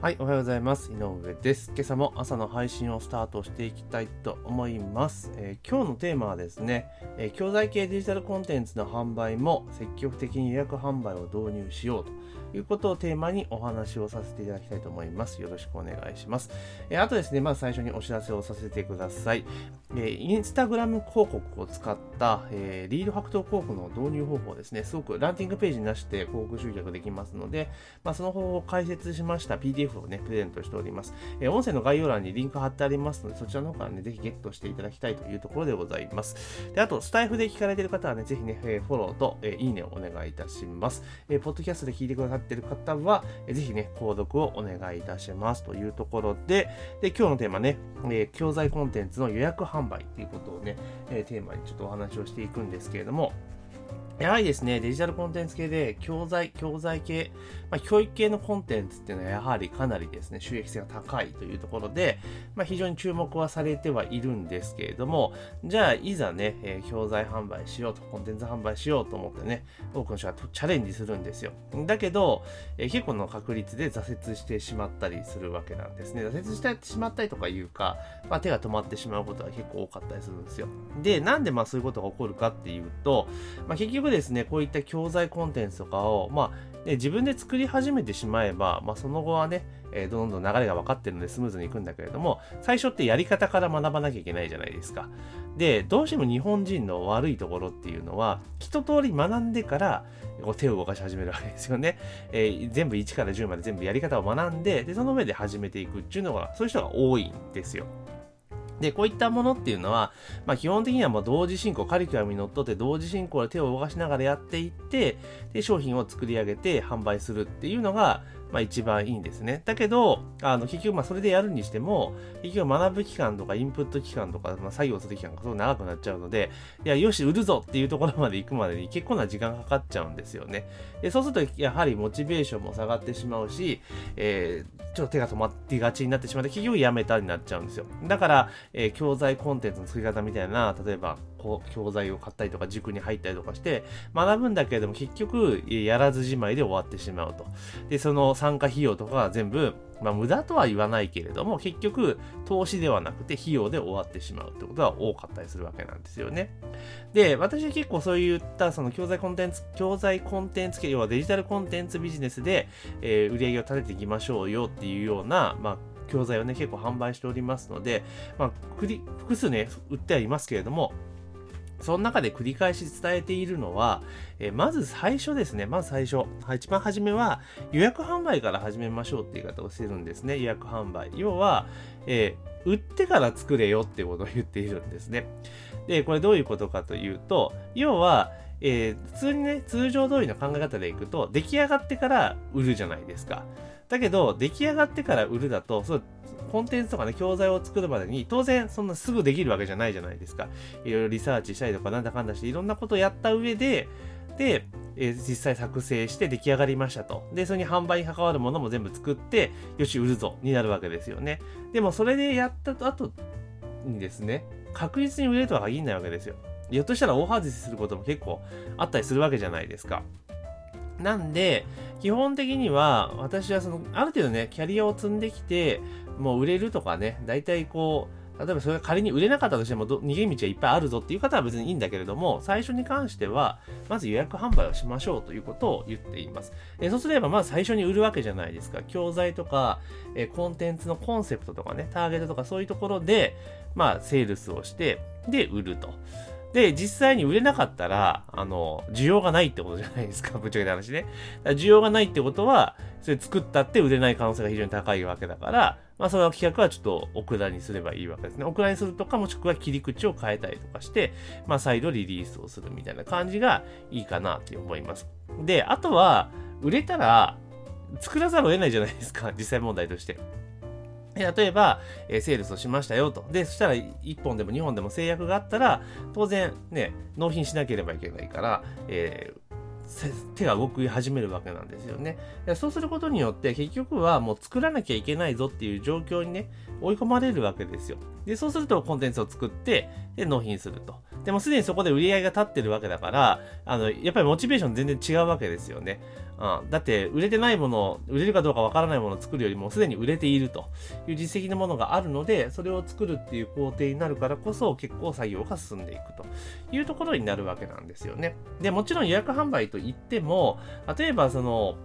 はい、おはようございます。井上です。今朝も朝の配信をスタートしていきたいと思います。えー今日のテーマはですね、えー教材系デジタルコンテンツの販売も積極的に予約販売を導入しようということをテーマにお話をさせていただきたいと思います。よろしくお願いします。えーあとですね、まず最初にお知らせをさせてください。えーインスタグラム広告を使った、えーリードファクト広告の導入方法ですね、すごくランティングページなして広告集客できますので、まあ、その方法を解説しました PDF をね、プレゼントしております。えー音声の概要欄にリンク貼ってありますので、そちらの方からね、ぜひゲットしていただきたいというところでございます。で、あと、スタイフで聞かれている方はね、ぜひね、えーフォローと、えーいいねをお願いいたします。えーポッドキャストで聞いてくださってる方は、えーぜひね、購読をお願いいたします。というところで、で、今日のテーマね、えー教材コンテンツの予約販売っていうことをね、えーテーマにちょっとお話をしていくんですけれども、やはりですね、デジタルコンテンツ系で教材、教材系、まあ、教育系のコンテンツっていうのはやはりかなりですね、収益性が高いというところで、まあ、非常に注目はされてはいるんですけれども、じゃあ、いざね、えー教材販売しようと、コンテンツ販売しようと思ってね、多くの人はチャレンジするんですよ。だけど、えー結構の確率で挫折してしまったりするわけなんですね。挫折してしまったりとかいうか、まあ、手が止まってしまうことが結構多かったりするんですよ。で、なんでまあそういうことが起こるかっていうと、まあ、結局ですね、こういった教材コンテンツとかを、まあ、ね自分で作り始めてしまえば、まあ、その後はね、えーどんどん流れが分かってるのでスムーズにいくんだけれども、最初ってやり方から学ばなきゃいけないじゃないですか。で、どうしても日本人の悪いところっていうのは、一通り学んでから、こう手を動かし始めるわけですよね。えー全部1から10まで全部やり方を学んで、で、その上で始めていくっていうのが、そういう人が多いんですよ。で、こういったものっていうのは、まあ、基本的にはもう同時進行、カリキュラムにのっとって同時進行で手を動かしながらやっていって、で、商品を作り上げて販売するっていうのが、まあ一番いいんですね。だけど、あの、結局まあそれでやるにしても、結局学ぶ期間とかインプット期間とか、まあ作業する期間がすごく長くなっちゃうので、いや、よし、売るぞっていうところまで行くまでに結構な時間かかっちゃうんですよね。で、そうすると、やはりモチベーションも下がってしまうし、えーちょっと手が止まってがちになってしまって、結局やめたになっちゃうんですよ。だから、えー教材コンテンツの作り方みたいな、例えば、こう、教材を買ったりとか、塾に入ったりとかして、学ぶんだけれども、結局、やらずじまいで終わってしまうと。で、その参加費用とか全部、まあ、無駄とは言わないけれども、結局、投資ではなくて、費用で終わってしまうってことが多かったりするわけなんですよね。で、私は結構そういった、その教材コンテンツ、教材コンテンツ系、要はデジタルコンテンツビジネスで、えー売り上げを立てていきましょうよっていうような、まあ、教材をね、結構販売しておりますので、まあ、複数ね、売ってはいますけれども、その中で繰り返し伝えているのは、えまず最初ですね、まず最初、一番初めは予約販売から始めましょうっていう言い方をしてるんですね、予約販売。要は、えー売ってから作れよってことを言っているんですね。で、これどういうことかというと、要は、えー普通にね、通常通りの考え方でいくと、出来上がってから売るじゃないですか。だけど、出来上がってから売るだと、そう、コンテンツとかね、教材を作るまでに、当然、そんなすぐできるわけじゃないじゃないですか。いろいろリサーチしたりとか、なんだかんだして、いろんなことをやった上で、で、えー実際作成して出来上がりましたと。で、それに販売に関わるものも全部作って、よし、売るぞ、になるわけですよね。でも、それでやった後にですね、確実に売れるとは限らないわけですよ。ひょっとしたら大外しすることも結構あったりするわけじゃないですか。なんで、基本的には、私はその、ある程度ね、キャリアを積んできて、もう売れるとかね、大体こう、例えばそれが仮に売れなかったとしても逃げ道はいっぱいあるぞっていう方は別にいいんだけれども、最初に関しては、まず予約販売をしましょうということを言っています。えそうすれば、まず最初に売るわけじゃないですか。教材とか、えコンテンツのコンセプトとかね、ターゲットとかそういうところで、まあ、セールスをして、で、売ると。で、実際に売れなかったら、あの、需要がないってことじゃないですか、ぶっちゃけた話ね。需要がないってことは、それ作ったって売れない可能性が非常に高いわけだから、まあ、その企画はちょっとオクラにすればいいわけですね。オクラにするとか、もしくは切り口を変えたりとかして、まあ、再度リリースをするみたいな感じがいいかなって思います。で、あとは、売れたら、作らざるを得ないじゃないですか、実際問題として。例えば、えーセールスをしましたよと。で、そしたら1本でも2本でも制約があったら、当然ね、納品しなければいけないから、えー手が動き始めるわけなんですよね。そうすることによって結局はもう作らなきゃいけないぞっていう状況にね、追い込まれるわけですよ。で、そうするとコンテンツを作って、で、納品すると。でもすでにそこで売り上げが立ってるわけだから、あの、やっぱりモチベーション全然違うわけですよね。うん、だって、売れてないもの、売れるかどうかわからないものを作るよりも、すでに売れているという実績のものがあるので、それを作るっていう工程になるからこそ、結構作業が進んでいくというところになるわけなんですよね。で、もちろん予約販売といっても、例えばその、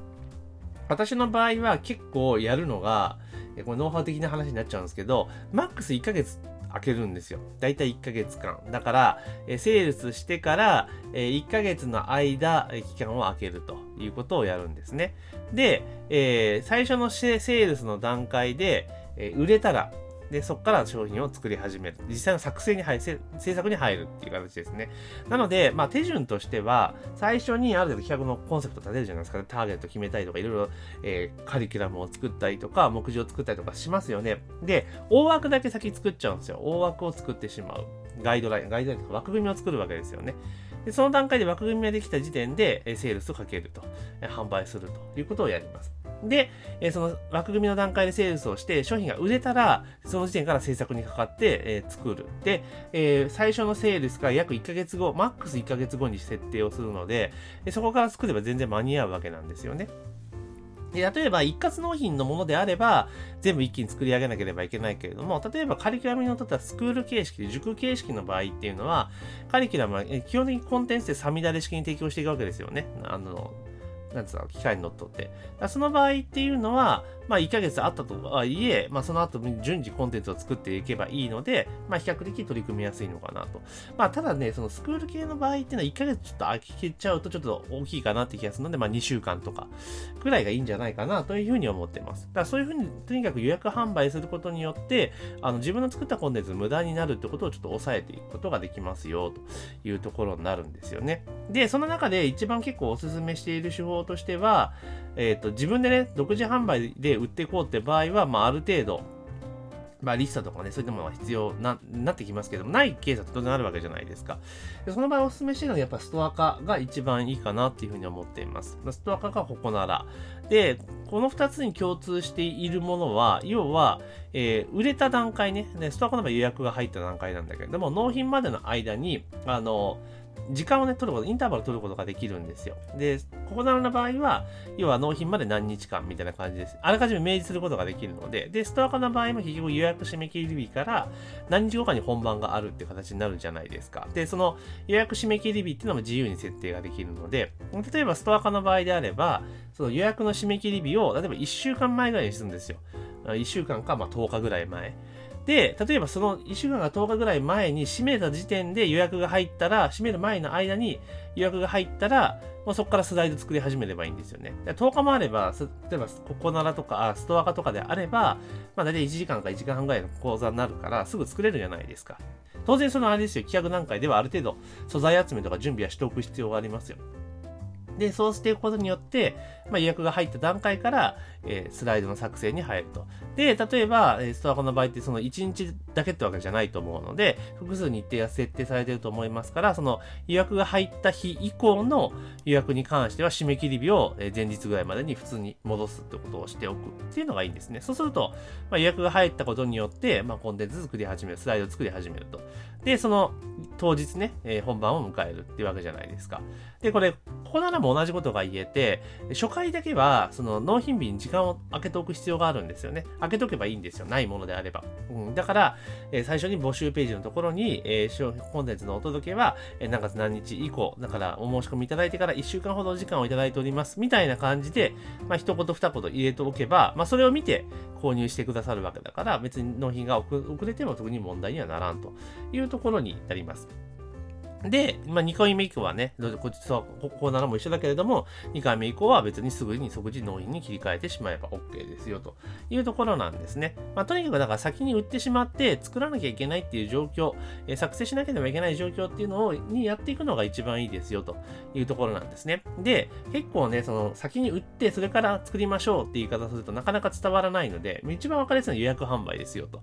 私の場合は結構やるのが、これノウハウ的な話になっちゃうんですけど、マックス1ヶ月開けるんですよ。だいたい1ヶ月間。だから、えセールスしてから、え1ヶ月の間、期間を空けるということをやるんですね。で、えー、最初のセールスの段階で、え売れたら、で、そこから商品を作り始める。実際の作成に入る、制作に入るっていう形ですね。なので、まあ、手順としては、最初にある程度企画のコンセプト立てるじゃないですか、ターゲット決めたりとか、いろいろ、えー、カリキュラムを作ったりとか、目次を作ったりとかしますよね。で、大枠だけ先作っちゃうんですよ。大枠を作ってしまう。ガイドライン、ガイドラインとか枠組みを作るわけですよね。でその段階で枠組みができた時点で、えセールスをかけると、え販売するということをやります。で、えその枠組みの段階でセールスをして、商品が売れたら、その時点から制作にかかって、え、作る。で、え、最初のセールスから約1ヶ月後、マックス1ヶ月後に設定をするので、そこから作れば全然間に合うわけなんですよね。で例えば、一括納品のものであれば、全部一気に作り上げなければいけないけれども、例えばカリキュラムにのったスクール形式、塾形式の場合っていうのは、カリキュラムは基本的にコンテンツでサミダレ式に提供していくわけですよね。あの、なんつうの、機械に乗っ取って。その場合っていうのは、まあ、1ヶ月あったとはいえ、まあ、その後、順次コンテンツを作っていけばいいので、まあ、比較的取り組みやすいのかなと。まあ、ただね、そのスクール系の場合っていうのは、1ヶ月ちょっと空けちゃうとちょっと大きいかなって気がするので、まあ、2週間とか、くらいがいいんじゃないかなというふうに思ってます。だからそういうふうに、とにかく予約販売することによって、あの、自分の作ったコンテンツ無駄になるってことをちょっと抑えていくことができますよ、というところになるんですよね。で、その中で一番結構お勧めしている手法としては、えっ、ー、と、自分でね、独自販売で売っていこうって場合は、まあ、ある程度、まあ、リストとかね、そういったものが必要ななってきますけども、ないケースは当然あるわけじゃないですか。でその場合お勧めしてるのはやっぱストア化が一番いいかなっていうふうに思っています。ストア化がここなら。で、この2つに共通しているものは、要は、えー、売れた段階ね、ねストア化の場合予約が入った段階なんだけれども、納品までの間に、あの、時間をね、取ること、インターバル取ることができるんですよ。で、ここならの場合は、要は納品まで何日間みたいな感じです。あらかじめ明示することができるので、で、ストア化の場合も結局予約締め切り日から何日後かに本番があるっていう形になるじゃないですか。で、その予約締め切り日っていうのも自由に設定ができるので、例えばストア化の場合であれば、その予約の締め切り日を、例えば1週間前ぐらいにするんですよ。1週間か、まあ10日ぐらい前。で、例えばその1週間が10日ぐらい前に閉めた時点で予約が入ったら、閉める前の間に予約が入ったら、もうそこからスライド作り始めればいいんですよね。10日もあれば、例えばココナラとか、ストア化とかであれば、まあ大体1時間か1時間半ぐらいの講座になるから、すぐ作れるじゃないですか。当然そのあれですよ、企画段階ではある程度素材集めとか準備はしておく必要がありますよ。で、そうしていくことによって、まあ、予約が入った段階から、えー、スライドの作成に入ると。で、例えば、ストアコの場合ってその1日だけってわけじゃないと思うので、複数日程が設定されてると思いますから、その予約が入った日以降の予約に関しては締め切り日を前日ぐらいまでに普通に戻すってことをしておくっていうのがいいんですね。そうすると、まあ、予約が入ったことによって、まあ、コンテンツ作り始める、スライド作り始めると。で、その当日ね、えー、本番を迎えるっていうわけじゃないですか。で、これ、ここならも同じことが言えて、初回だけは、その納品日に時間を空けておく必要があるんですよね。開けとけばいいんですよ。ないものであれば。うん、だから、えー、最初に募集ページのところに、えー、コンテンツのお届けは、えー、何月何日以降、だからお申し込みいただいてから1週間ほど時間をいただいております。みたいな感じで、まあ、一言二言入れておけば、まあ、それを見て購入してくださるわけだから、別に納品が遅れても特に問題にはならんというところになります。で、まあ、2回目以降はね、こっちとここならも一緒だけれども、2回目以降は別にすぐに即時納品に切り替えてしまえば OK ですよというところなんですね。まあ、とにかくだから先に売ってしまって作らなきゃいけないっていう状況、えー、作成しなければいけない状況っていうのをにやっていくのが一番いいですよというところなんですね。で、結構ね、その先に売ってそれから作りましょうって言い方するとなかなか伝わらないので、一番わかりやすいのは予約販売ですよと。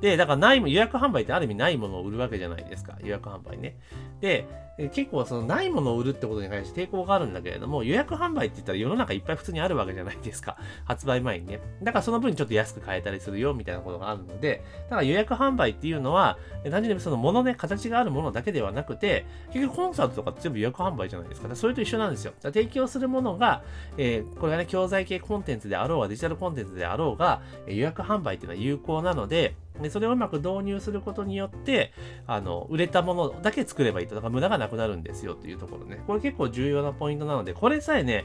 で、だからない、予約販売ってある意味ないものを売るわけじゃないですか。予約販売ね。で、結構そのないものを売るってことに関して抵抗があるんだけれども、予約販売って言ったら世の中いっぱい普通にあるわけじゃないですか。発売前にね。だからその分ちょっと安く買えたりするよみたいなことがあるので、だから予約販売っていうのは、単純にそのものね、形があるものだけではなくて、結局コンサートとか全部予約販売じゃないですか。それと一緒なんですよ。提供するものが、えー、これがね、教材系コンテンツであろうが、デジタルコンテンツであろうが、予約販売っていうのは有効なので、で、それをうまく導入することによって、あの、売れたものだけ作ればいいと。だから無駄がなくなるんですよっていうところね。これ結構重要なポイントなので、これさえね、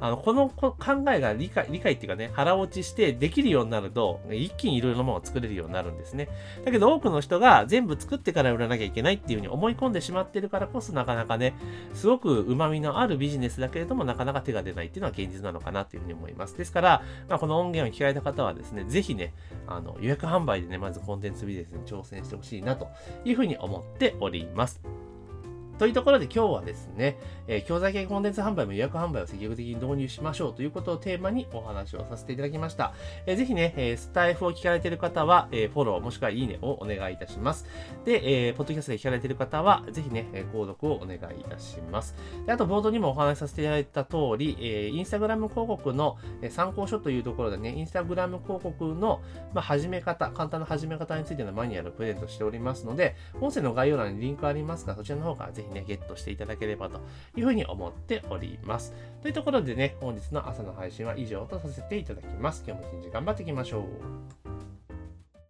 あの、この考えが理解、理解っていうかね、腹落ちしてできるようになると、一気にいろいろなものを作れるようになるんですね。だけど多くの人が全部作ってから売らなきゃいけないっていうふうに思い込んでしまってるからこそ、なかなかね、すごく旨味のあるビジネスだけれども、なかなか手が出ないっていうのは現実なのかなっていうふうに思います。ですから、まあ、この音源を聞かれた方はですね、ぜひね、あの、予約販売でね、まずコンテンツビジネスに挑戦してほしいなというふうに思っております。というところで今日はですね、えー、教材系コンテンツ販売も予約販売を積極的に導入しましょうということをテーマにお話をさせていただきました。えー、ぜひね、えー、スタイフを聞かれている方は、えー、フォローもしくはいいねをお願いいたします。で、えー、ポッドキャストで聞かれている方は、ぜひね、え購読をお願いいたします。であと、冒頭にもお話しさせていただいた通り、えー、インスタグラム広告の参考書というところでね、インスタグラム広告の、まあ、始め方、簡単な始め方についてのマニュアルをプレゼントしておりますので、音声の概要欄にリンクありますが、そちらの方からぜひね、ゲットしていただただければというふうに思っております。というところでね、本日の朝の配信は以上とさせていただきます。今日も一日頑張っていきましょう。